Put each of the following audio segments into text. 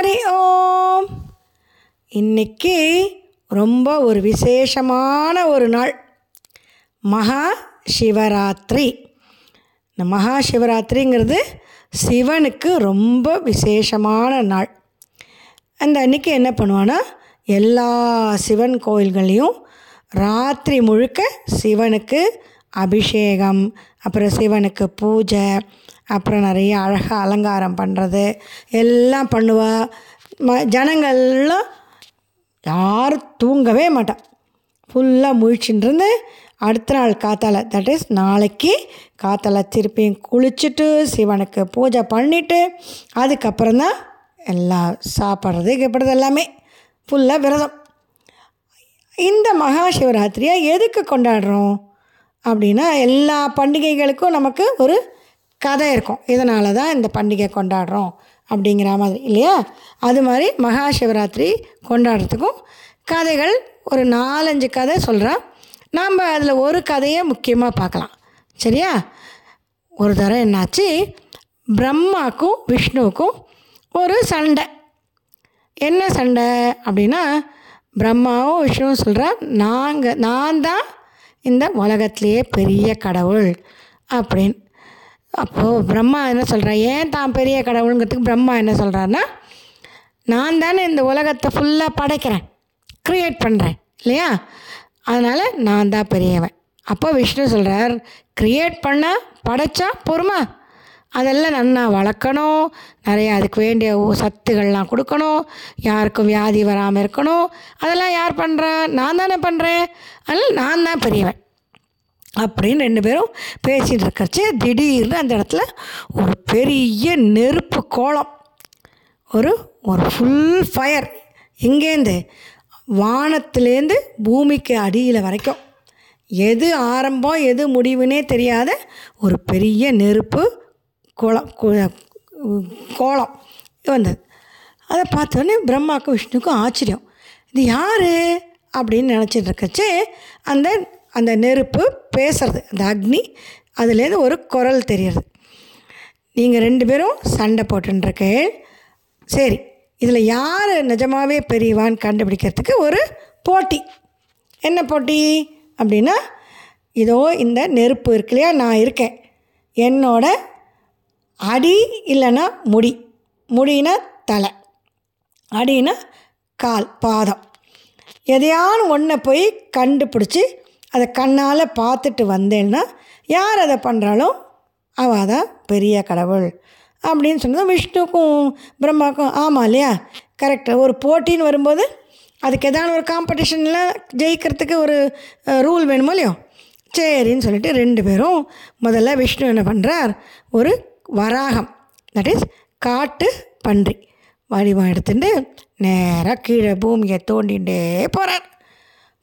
ஹரி ஓம் இன்னைக்கு ரொம்ப ஒரு விசேஷமான ஒரு நாள். மகா சிவராத்திரி. இந்த மகா சிவராத்திரிங்கிறது சிவனுக்கு ரொம்ப விசேஷமான நாள். அந்த அன்னைக்கு என்ன பண்ணுவான்னா எல்லா சிவன் கோயில்கள்லையும் ராத்திரி முழுக்க சிவனுக்கு அபிஷேகம் அப்புறம் சிவனுக்கு பூஜை அப்புறம் நிறைய அழகாக அலங்காரம் பண்ணுறது எல்லாம் பண்ணுவாள் ம ஜனங்கள்லாம் யாரும் தூங்கவே மாட்டான் ஃபுல்லாக முழிச்சுட்டு அடுத்த நாள் காத்தால தட் இஸ் நாளைக்கு காத்தால திருப்பியும் குளிச்சுட்டு சிவனுக்கு பூஜை பண்ணிவிட்டு அதுக்கப்புறம் தான் எல்லாம் சாப்பிட்றது கப்படுறது எல்லாமே. ஃபுல்லாக விரதம். இந்த மகா சிவராத்திரியை எதுக்கு கொண்டாடுறோம்? அப்படின்னா எல்லா பண்டிகைகளுக்கும் நமக்கு ஒரு கதை இருக்கும். இதனால தான் இந்த பண்டிகை கொண்டாடுறோம் அப்படிங்கிற மாதிரி இல்லையா? அது மாதிரி மகா சிவராத்திரி கொண்டாடுறதுக்கும் கதைகள் ஒரு நாலஞ்சு கதை சொல்கிறேன் நாம் அதில் ஒரு கதையை முக்கியமாக பார்க்கலாம். சரியா? ஒரு தரம் என்னாச்சு? பிரம்மாக்கும் விஷ்ணுவுக்கும் ஒரு சண்டை. என்ன சண்டை அப்படின்னா பிரம்மாவும் விஷ்ணுவும் சொல்கிறா நாங்கள் நான் தான் இந்த உலகத்திலேயே பெரிய கடவுள் அப்படின்னு. அப்போது பிரம்மா என்ன சொல்கிறா ஏன் தான் பெரிய கடவுளுங்கிறதுக்கு பிரம்மா என்ன சொல்கிறாருன்னா நான் தானே இந்த உலகத்தை ஃபுல்லாக படைக்கிறேன் க்ரியேட் பண்ணுறேன் இல்லையா? அதனால் நான் தான் பெரியவன். அப்போ விஷ்ணு சொல்கிறார் க்ரியேட் பண்ணால் படைச்சா பொறுமை. அதெல்லாம் நன்னா வளர்க்கணும். நிறையா அதுக்கு வேண்டிய சத்துக்கள்லாம் கொடுக்கணும். யாருக்கும் வியாதி வராமல் இருக்கணும். அதெல்லாம் யார் பண்ணுறா நான் தானே பண்ணுறேன் அதனால் நான் தான் பெரியவன். அப்படின்னு ரெண்டு பேரும் பேசிகிட்டு இருக்கறச்சே திடீர்னு அந்த இடத்துல ஒரு பெரிய நெருப்பு கோலம். ஒரு ஒரு ஃபுல் ஃபயர் எங்கேருந்து? வானத்துலேருந்து பூமிக்கு அடியில் வரைக்கும். எது ஆரம்பம் எது முடிவுனே தெரியாத ஒரு பெரிய நெருப்பு கோலம் கோலம் வந்தது. அதை பார்த்தோன்னே பிரம்மாவுக்கும் விஷ்ணுக்கும் ஆச்சரியம். இது யார் அப்படின்னு நினச்சிட்டு இருக்கச்சே அந்த அந்த நெருப்பு பேசுறது அந்த அக்னி அதுலேருந்து ஒரு குரல் தெரியறது நீங்கள் ரெண்டு பேரும் சண்டை போட்டுருக்கே சரி இதில் யார் நிஜமாகவே பெரியவான்னு கண்டுபிடிக்கிறதுக்கு ஒரு போட்டி. என்ன போட்டி அப்படின்னா இதோ இந்த நெருப்பு இருக்கு இல்லையா நான் இருக்கேன். என்னோட அடி இல்லைன்னா முடி முடினா தலை அடினா கால் பாதம். எதையானு ஒன்றை போய் கண்டுபிடிச்சி அதை கண்ணால் பார்த்துட்டு வந்தேன்னா யார் அதை பண்ணுறாலும் அவள் தான் பெரிய கடவுள் அப்படின்னு சொன்னது விஷ்ணுக்கும் பிரம்மாவுக்கும் ஆமாம் இல்லையா? கரெக்டாக ஒரு போட்டின்னு வரும்போது அதுக்கு எதான ஒரு காம்படிஷனில் ஜெயிக்கிறதுக்கு ஒரு ரூல் வேணுமோ இல்லையோ? சரின்னு சொல்லிட்டு ரெண்டு பேரும் முதல்ல விஷ்ணு என்ன பண்ணுறார் ஒரு வராகம். தட் இஸ் காட்டு பன்றி. வடிவம் எடுத்துட்டு நேராக கீழே பூமியை தோண்டிகிட்டே போகிறார்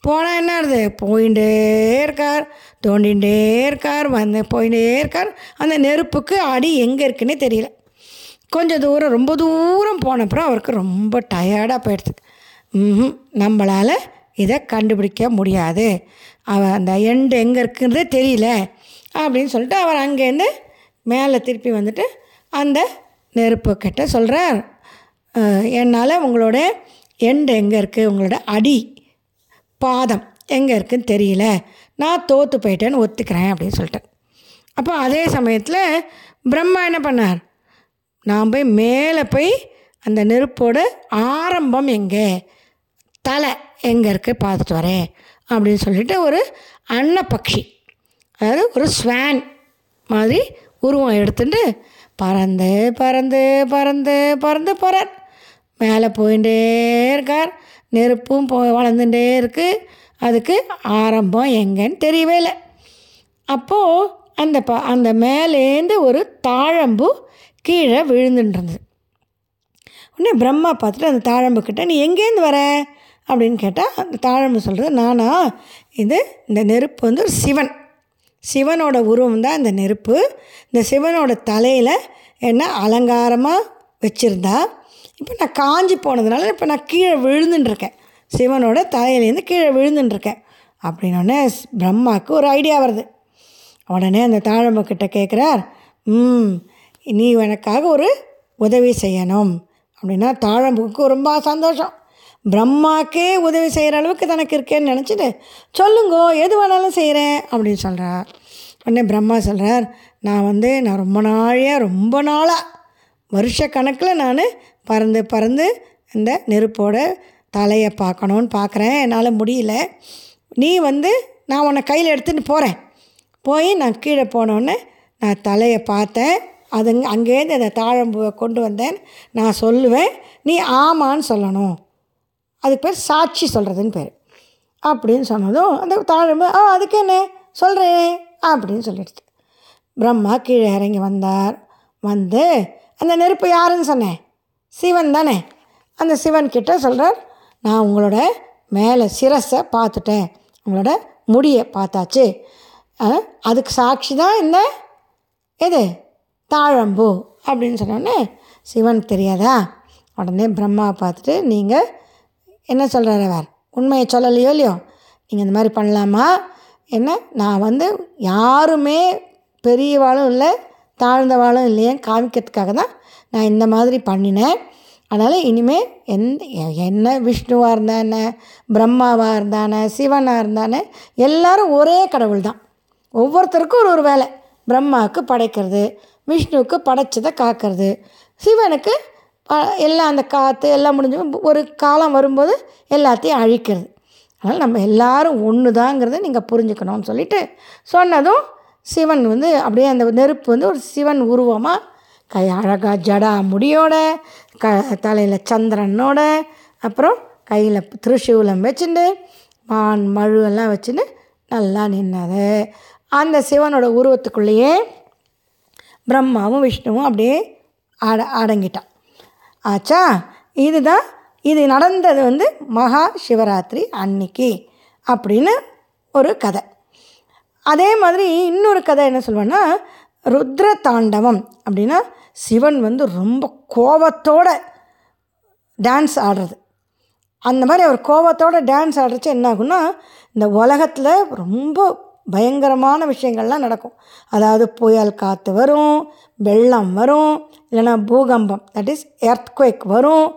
போனால் என்ன ஆகுது? போயிட்டே இருக்கார். தோண்டிகிட்டே இருக்கார். வந்து போயிட்டே இருக்கார். அந்த நெருப்புக்கு அடி எங்கே இருக்குன்னே தெரியல. கொஞ்சம் தூரம் ரொம்ப தூரம் போனப்புறம் அவருக்கு ரொம்ப டயர்டாக போயிடுது. ம் நம்மளால் இதை கண்டுபிடிக்க முடியாது. அவர் அந்த எண்டு எங்கே இருக்குன்றதே தெரியல. அப்படின்னு சொல்லிட்டு அவர் அங்கேருந்து மேலே திருப்பி வந்துட்டு அந்த நெருப்பு கிட்ட சொல்கிறார் என்னால் உங்களோட எண்டு எங்கே இருக்குது உங்களோட அடி பாதம் எங்கே இருக்குதுன்னு தெரியல. நான் தோற்று போயிட்டேன்னு ஒத்துக்கிறேன் அப்படின்னு சொல்லிட்டேன் அப்போ அதே சமயத்தில் பிரம்மா என்ன பண்ணார்? நான் போய் மேலே போய் அந்த நெருப்போட ஆரம்பம் எங்கே? தலை எங்கே இருக்குது பார்த்துட்டு வரேன் அப்படின்னு சொல்லிட்டு ஒரு அன்னப்பக்ஷி அதாவது ஒரு ஸ்வான் மாதிரி உருவம் எடுத்துட்டு பறந்து பறந்து பறந்து பறந்து போகிறார் மேலே போயிட்டே இருக்கார். நெருப்பும் போ வளர்ந்துட்டே இருக்குது அதுக்கு ஆரம்பம் எங்கன்னு தெரியவே இல்லை. அப்போது அந்த ப அந்த மேலேருந்து ஒரு தாழம்பு கீழே விழுந்துட்டு உடனே பிரம்மா பார்த்துட்டு அந்த தாழம்பு கிட்ட நீ எங்கேருந்து வர? அப்படின்னு கேட்டால் அந்த தாழம்பு சொல்கிறது நானா இது இந்த நெருப்பு வந்து ஒரு சிவன். சிவனோட உருவம் தான் இந்த நெருப்பு. இந்த சிவனோட தலையில் என்ன அலங்காரமாக வச்சுருந்தா. இப்போ நான் காஞ்சி போனதுனால இப்போ நான் கீழே விழுந்துட்டுருக்கேன் சிவனோட தலையிலேருந்து கீழே விழுந்துட்டுருக்கேன் அப்படின்னோடனே பிரம்மாவுக்கு ஒரு ஐடியா வருது. உடனே அந்த தாழம்புக்கிட்ட கேட்குறார் ம் நீ எனக்காக ஒரு உதவி செய்யணும். அப்படின்னா தாழம்புக்கு ரொம்ப சந்தோஷம். பிரம்மாக்கே உதவி செய்கிற அளவுக்கு தனக்கு இருக்கேன்னு நினச்சிட்டு சொல்லுங்கோ எது வேணாலும் செய்கிறேன் அப்படின்னு சொல்கிறார் உடனே பிரம்மா சொல்கிறார் நான் வந்து நான் ரொம்ப நாளையாக ரொம்ப நாளாக வருஷ கணக்கில் நான் பறந்து பறந்து இந்த நெருப்போட தலையை பார்க்கணுன்னு பார்க்குறேன். என்னால் முடியல. நீ வந்து நான் உன்னை கையில் எடுத்துகிட்டு போகிறேன் போய் நான் கீழே போனோடனே நான் தலையை பார்த்தேன். அது அங்கேருந்து அந்த தாழம்பூவை கொண்டு வந்தேன். நான் சொல்லுவேன் நீ ஆமான்னு சொல்லணும். அதுக்கு பேர் சாட்சி சொல்கிறதுன்னு பேர். அப்படின்னு சொன்னதும் அந்த தாழம்பு ஆ அதுக்கு என்ன? சொல்கிறேன் அப்படின்னு சொல்லிடுச்சு. பிரம்மா கீழே இறங்கி வந்தார். வந்து அந்த நெருப்பு யாருன்னு சொன்னேன் சிவன் தானே. அந்த சிவன் கிட்ட சொல்கிறார் நான் உங்களோட மேலே சிரஸை பார்த்துட்டேன். உங்களோட முடியை பார்த்தாச்சு. ஆ, அதுக்கு சாட்சி தான் இந்த எது? தாழம்பூ. அப்படின்னு சொன்னோடனே சிவன் தெரியாதா? உடனே பிரம்மா பார்த்துட்டு நீங்கள் என்ன சொல்கிறார் அவர்? உண்மையை சொல்லலையோ இல்லையோ? நீங்கள் இந்த மாதிரி பண்ணலாமா? என்ன? நான் வந்து யாருமே பெரியவாளும் இல்லை தாழ்ந்தவாளும் இல்லையேன்னு காமிக்கிறதுக்காக தான் நான் இந்த மாதிரி பண்ணினேன். அதனால் இனிமேல் எந்த என்ன விஷ்ணுவாக இருந்தானே பிரம்மாவாக இருந்தானே சிவனாக இருந்தானே எல்லாரும் ஒரே கடவுள் தான். ஒவ்வொருத்தருக்கும் ஒரு ஒரு வேலை. பிரம்மாவுக்கு படைக்கிறது விஷ்ணுவுக்கு படைச்சதை காக்கிறது. சிவனுக்கு எல்லாம் அந்த காற்று எல்லாம் முடிஞ்சு ஒரு காலம் வரும்போது எல்லாத்தையும் அழிக்கிறது. அதனால் நம்ம எல்லாரும் ஒன்று தாங்கிறத நீங்கள் புரிஞ்சுக்கணும்னு சொல்லிட்டு சொன்னதும் சிவன் வந்து அப்படியே அந்த நெருப்பு வந்து ஒரு சிவன் உருவமாக கை அழகாக ஜடா முடியோட க தலையில் சந்திரனோட அப்புறம் கையில் திருசூலம் வச்சுட்டு மான் மழு எல்லாம் வச்சுன்னு நல்லா நின்னது. அந்த சிவனோட உருவத்துக்குள்ளேயே பிரம்மாவும் விஷ்ணுவும் அப்படியே அட அடங்கிட்டான் ஆச்சா இதுதான் இது நடந்தது வந்து மகா சிவராத்திரி அன்னைக்கு அப்படின்னு ஒரு கதை. அதே மாதிரி இன்னொரு கதை என்ன சொல்லுவேன்னா ருத்ர தாண்டவம் அப்படின்னா சிவன் வந்து ரொம்ப கோபத்தோட டான்ஸ் ஆடுறது. அந்த மாதிரி அவர் கோபத்தோட டான்ஸ் ஆடுறச்சு என்ன ஆகுன்னா இந்த உலகத்தில் ரொம்ப பயங்கரமான விஷயங்கள்லாம் நடக்கும். அதாவது புயல் காற்று வரும் வெள்ளம் வரும் இல்லைன்னா பூகம்பம் தட் இஸ் எர்த்குவேக் வரும்.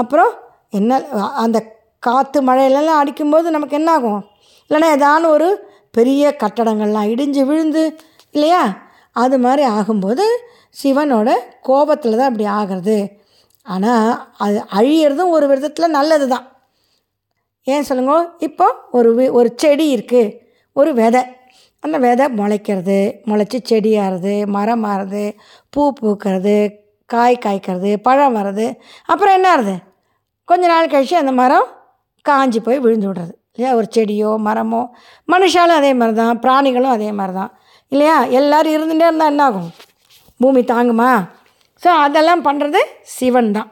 அப்புறம் என்ன அந்த காற்று மழையிலலாம் அடிக்கும்போது நமக்கு என்ன ஆகும் இல்லைன்னா ஏதான ஒரு பெரிய கட்டடங்கள்லாம் இடிஞ்சு விழுந்து இல்லையா? அது மாதிரி ஆகும்போது சிவனோட கோபத்தில் தான் அப்படி ஆகிறது. ஆனால் அது அழியிறதும் ஒரு விதத்தில் நல்லது தான் ஏன் சொல்லுங்க? இப்போ ஒரு ஒரு செடி இருக்குது ஒரு விதை. அந்த விதை முளைக்கிறது முளைச்சி செடி செடியாகிறது மரம் ஆறுது பூ பூக்கிறது காய் காய்க்கிறது பழம் வர்றது அப்புறம் என்ன ஆகுது கொஞ்ச நாள் கழிச்சு அந்த மரம் காஞ்சி போய் விழுந்து விடுறது இல்லையா? ஒரு செடியோ மரமோ மனுஷாலும் அதே மாதிரி தான் பிராணிகளும் அதே மாதிரி தான் இல்லையா? எல்லோரும் இருந்துகிட்டே இருந்தால் என்ன ஆகும் பூமி தாங்குமா? ஸோ அதெல்லாம் பண்ணுறது சிவன் தான்.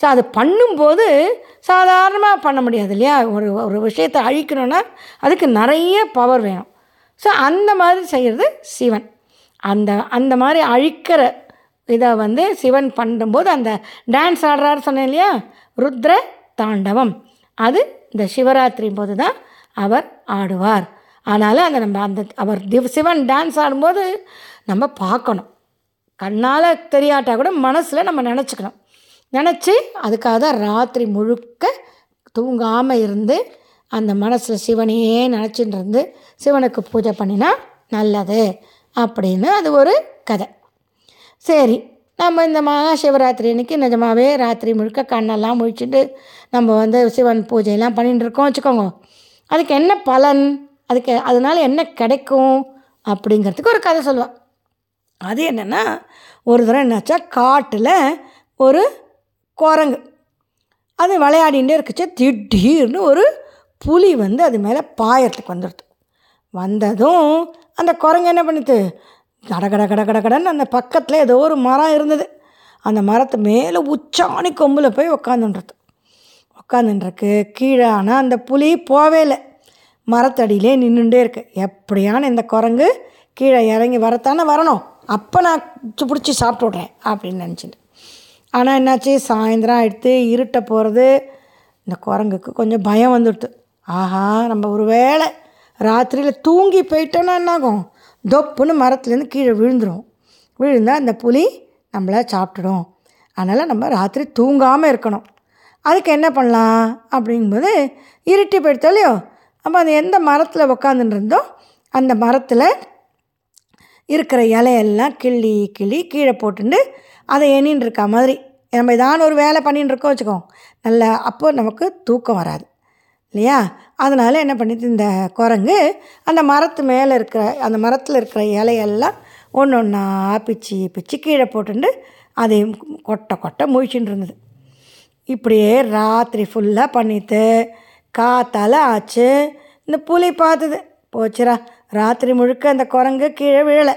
ஸோ அது பண்ணும்போது சாதாரணமாக பண்ண முடியாது இல்லையா? ஒரு ஒரு விஷயத்தை அழிக்கணும்னா அதுக்கு நிறைய பவர் வேணும். ஸோ அந்த மாதிரி செய்கிறது சிவன். அந்த அந்த மாதிரி அழிக்கிற இதை வந்து சிவன் பண்ணும்போது அந்த டான்ஸ் ஆடுறாரு சொன்னேன் இல்லையா? ருத்ர தாண்டவம். அது இந்த சிவராத்திரி போது தான் அவர் ஆடுவார். ஆனாலும் அந்த நம்ம அந்த அவர் திவ் சிவன் டான்ஸ் ஆடும்போது நம்ம பார்க்கணும். கண்ணால் தெரியாட்டா கூட மனசில் நம்ம நினச்சிக்கணும். நினச்சி அதுக்காக தான் ராத்திரி முழுக்க தூங்காமல் இருந்து அந்த மனசில் சிவனையே நினச்சிட்டு இருந்து சிவனுக்கு பூஜை பண்ணினா நல்லது அப்படின்னு அது ஒரு கதை. சரி நம்ம இந்த மகா சிவராத்திரி அன்னைக்கு நிஜமாவே ராத்திரி முழுக்க கண்ணெல்லாம் முழிச்சுட்டு நம்ம வந்து சிவன் பூஜையெல்லாம் பண்ணிட்டு இருக்கோம் வச்சுக்கோங்க. அதுக்கு என்ன பலன்? அதுக்கு அதனால் என்ன கிடைக்கும்? அப்படிங்கிறதுக்கு ஒரு கதை சொல்லுவாள் அது என்னென்னா ஒரு தடவை என்னாச்சா காட்டில் ஒரு குரங்கு. அது விளையாடிகிட்டே இருக்குச்சு திடீர்னு ஒரு புலி வந்து அது மேலே பாயறதுக்கு வந்துடுது. வந்ததும் அந்த குரங்கு என்ன பண்ணுது? கட கட கட கட கடன்னு அந்த பக்கத்தில் ஏதோ ஒரு மரம் இருந்தது. அந்த மரத்து மேலே உச்சாணி கொம்பில் போய் உக்காந்துன்றது. உட்காந்துருக்கு கீழே ஆனால் அந்த புலி போவே இல்லை. மரத்தடியிலே நின்றுட்டே இருக்கு. எப்படியான இந்த குரங்கு கீழே இறங்கி வரத்தானே வரணும்? அப்போ நான் பிடிச்சி சாப்பிட்டு விட்றேன் அப்படின்னு நினச்சிட்டு. ஆனால் என்னாச்சு? சாயந்தரம் ஆயிடுத்து இருட்ட போகிறது இந்த குரங்குக்கு கொஞ்சம் பயம் வந்துடுது. ஆஹா நம்ம ஒரு வேளை ராத்திரியில் தூங்கி போயிட்டோன்னா என்னாகும்? தொப்புன்னு மரத்துலேருந்து கீழே விழுந்துரும். விழுந்தால் அந்த புலி நம்மளை சாப்பிட்டுடும். அதனால் நம்ம ராத்திரி தூங்காமல் இருக்கணும். அதுக்கு என்ன பண்ணலாம்? அப்படிங்கும்போது இருட்டி போயிட்டாலையோ இல்லையோ? அப்போ அது எந்த மரத்தில் உக்காந்துருந்தோ அந்த மரத்தில் இருக்கிற இலையெல்லாம் கிள்ளி கிள்ளி கீழே போட்டுண்டு அதை எண்ணின்னு இருக்க மாதிரி. நம்ம இதான ஒரு வேலை பண்ணின்னு இருக்கோம் வச்சுக்கோ நல்லா அப்போது நமக்கு தூக்கம் வராது. இல்லையா? அதனால் என்ன பண்ணிது இந்த குரங்கு அந்த மரத்து மேலே இருக்கிற அந்த மரத்தில் இருக்கிற இலையெல்லாம் ஒன்று ஒன்றா பிச்சு பிச்சு கீழே போட்டுண்டு அதையும் கொட்டை கொட்டை முழிச்சுட்டு இருந்தது. இப்படியே ராத்திரி ஃபுல்லாக பண்ணிட்டு காத்தால் ஆச்சு. இந்த புலி பார்த்தது போச்சுரா ராத்திரி முழுக்க அந்த குரங்கு கீழே விழலை.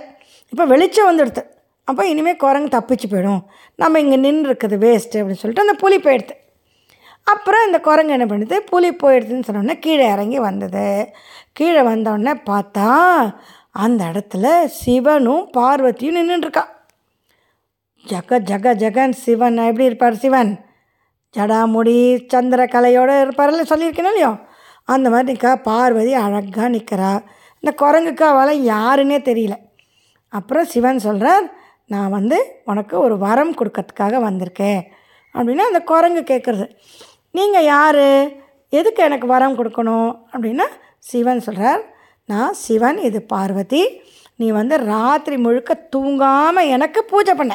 இப்போ வெளிச்சம் வந்துடுது. அப்போ இனிமேல் குரங்கு தப்பிச்சு போயிடும். நம்ம இங்கே நின்று இருக்குது வேஸ்ட்டு அப்படின்னு சொல்லிட்டு அந்த புலி போயிடுது. அப்புறம் இந்த குரங்கு என்ன பண்ணுது? புலி போயிடுதுன்னு சொன்னோடனே கீழே இறங்கி வந்தது. கீழே வந்தோடனே பார்த்தா அந்த இடத்துல சிவனும் பார்வதியும் நின்றுட்டுருக்கா ஜக ஜக ஜகன் சிவன். எப்படி இருப்பார் சிவன்? ஜடாமுடி சந்திர கலையோடு இருப்பார்ல சொல்லியிருக்கேன் இல்லையோ? அந்த மாதிரி நிற்கா பார்வதி அழகாக நிற்கிறா இந்த குரங்குக்கு அவளை யாருன்னே தெரியல. அப்புறம் சிவன் சொல்கிறார் நான் வந்து உனக்கு ஒரு வரம் கொடுக்கறதுக்காக வந்திருக்கேன். அப்படின்னா அந்த குரங்கு கேட்குறது நீங்கள் யார்? எதுக்கு எனக்கு வரம் கொடுக்கணும்? அப்படின்னா சிவன் சொல்கிறார் நான் சிவன் இது பார்வதி. நீ வந்து ராத்திரி முழுக்க தூங்காமல் எனக்கு பூஜை பண்ண.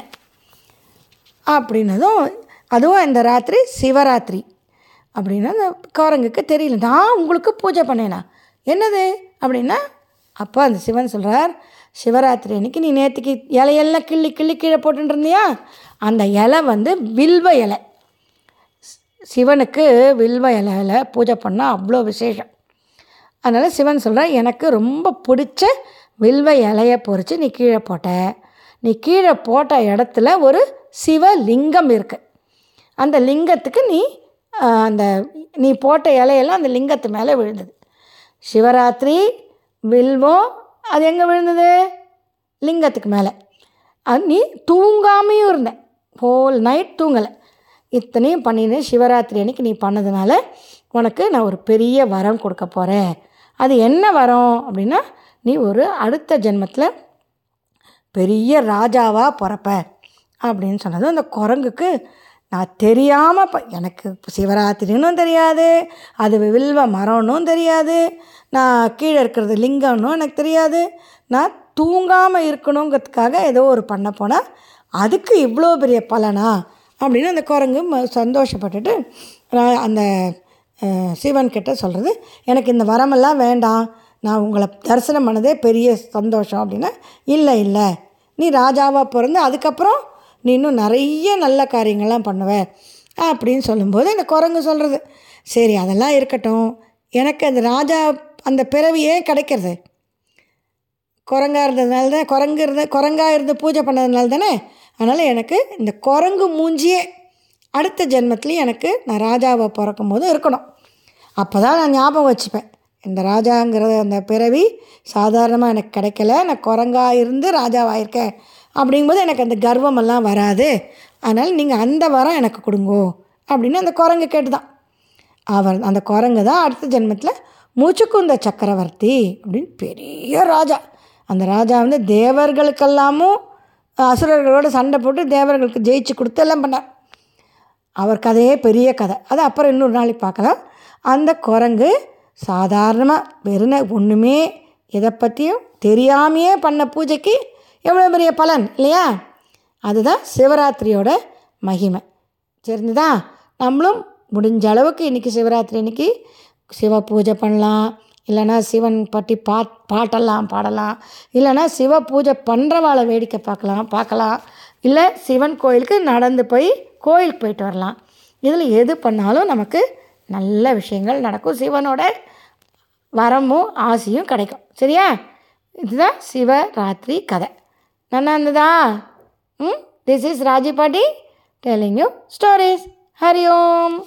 அப்படின்னதும் அதுவும் இந்த ராத்திரி சிவராத்திரி. அப்படின்னா அந்த குரங்குக்கு தெரியல நான் உங்களுக்கு பூஜை பண்ணேனா? என்னது? அப்படின்னா அப்போ அந்த சிவன் சொல்கிறார் சிவராத்திரி அன்னைக்கு நீ நேற்றுக்கு இலையெல்லாம் கிள்ளி கிள்ளி கீழே போட்டுட்டு இருந்தியா? அந்த இலை வந்து வில்வ இலை. சிவனுக்கு வில்வ இலையில் பூஜை பண்ணால் அவ்வளோ விசேஷம். அதனால் சிவன் சொல்கிறார் எனக்கு ரொம்ப பிடிச்ச வில்வ இலையை பொறிச்சு நீ கீழே போட்ட. நீ கீழே போட்ட இடத்துல ஒரு சிவலிங்கம் இருக்குது அந்த லிங்கத்துக்கு நீ அந்த நீ போட்ட இலையெல்லாம் அந்த லிங்கத்து மேலே விழுந்தது. சிவராத்திரி வில்வம் அது எங்கே விழுந்தது? லிங்கத்துக்கு மேலே. அது நீ தூங்காமையும் இருந்தேன் ஹோல் நைட் தூங்கலை. இத்தனையும் பண்ணின்னு சிவராத்திரி அன்னைக்கு நீ பண்ணதுனால உனக்கு நான் ஒரு பெரிய வரம் கொடுக்க போகிறேன் அது என்ன வரம் அப்படின்னா நீ ஒரு அடுத்த ஜென்மத்தில் பெரிய ராஜாவாக பிறப்ப அப்படின்னு சொன்னது. அந்த குரங்குக்கு நான் தெரியாமல் ப எனக்கு சிவராத்திரினும் தெரியாது அது வில்வ மரம்னும் தெரியாது நான் கீழே இருக்கிறது லிங்கம்னும் எனக்கு தெரியாது நான் தூங்காமல் இருக்கணுங்கிறதுக்காக ஏதோ ஒரு பண்ண போனால் அதுக்கு இவ்வளோ பெரிய பலனா? அப்படின்னு அந்த குரங்கு ம- சந்தோஷப்பட்டுட்டு நான் அந்த சிவன் கிட்ட சொல்கிறது எனக்கு இந்த வரமெல்லாம் வேண்டாம். நான் உங்களை தரிசனம் பண்ணதே பெரிய சந்தோஷம் அப்படின்னா இல்லை இல்லை. நீ ராஜாவாக பிறந்து அதுக்கப்புறம் நீ இன்னும் நிறைய நல்ல காரியங்கள்லாம் பண்ணுவ அப்படின்னு சொல்லும்போது இந்த குரங்கு சொல்கிறது சரி அதெல்லாம் இருக்கட்டும். எனக்கு அந்த ராஜா அந்த பிறவி ஏன் கிடைக்கிறது? குரங்காக இருந்ததுனால தான் குரங்கு இருந்த குரங்காக இருந்து பூஜை பண்ணதுனால தானே அதனால் எனக்கு இந்த குரங்கு மூஞ்சியே அடுத்த ஜென்மத்துலேயும் எனக்கு நான் ராஜாவை பிறக்கும் போது இருக்கணும். அப்போ தான் நான் ஞாபகம் வச்சுப்பேன். இந்த ராஜாங்கிறது அந்த பிறவி சாதாரணமாக எனக்கு கிடைக்கல. நான் குரங்காக இருந்து ராஜாவாயிருக்கேன். அப்படிங்கும்போது எனக்கு அந்த கர்வமெல்லாம் வராது. அதனால் நீங்கள் அந்த வரம் எனக்கு கொடுங்கோ அப்படின்னு அந்த குரங்கு கேட்டுதான். அவர் அந்த குரங்கு தான் அடுத்த ஜென்மத்தில் மூச்சுக்குந்த சக்கரவர்த்தி அப்படின்னு பெரிய ராஜா. அந்த ராஜா வந்து தேவர்களுக்கெல்லாமும் அசுரர்களோடு சண்டை போட்டு தேவர்களுக்கு ஜெயிச்சு கொடுத்து எல்லாம் பண்ணார். அவர் கதையே பெரிய கதை. அது அப்புறம் இன்னொரு நாளைக்கு பார்க்கலாம். அந்த குரங்கு சாதாரணமாக வெறும் ஒன்றுமே எதை பற்றியும் தெரியாமையே பண்ண பூஜைக்கு எவ்வளோ பெரிய பலன் இல்லையா? அதுதான் சிவராத்திரியோட மகிமை. சரிஞ்சுதா நம்மளும் முடிஞ்ச அளவுக்கு இன்றைக்கி சிவராத்திரி இன்றைக்கி சிவ பூஜை பண்ணலாம். இல்லைன்னா சிவன் பற்றி பாட் பாட்டெல்லாம் பாடலாம். இல்லைன்னா சிவ பூஜை பண்ணுறவாளை வேடிக்கை பார்க்கலாம் பார்க்கலாம். இல்லை சிவன் கோயிலுக்கு நடந்து போய் கோயிலுக்கு போயிட்டு வரலாம். இதில் எது பண்ணாலும் நமக்கு நல்ல விஷயங்கள் நடக்கும். சிவனோட வரமும் ஆசையும் கிடைக்கும். சரியா? இதுதான் சிவராத்திரி கதை. நல்லா இருந்ததா? ம்? This is Raji Paati telling you stories Hari Om.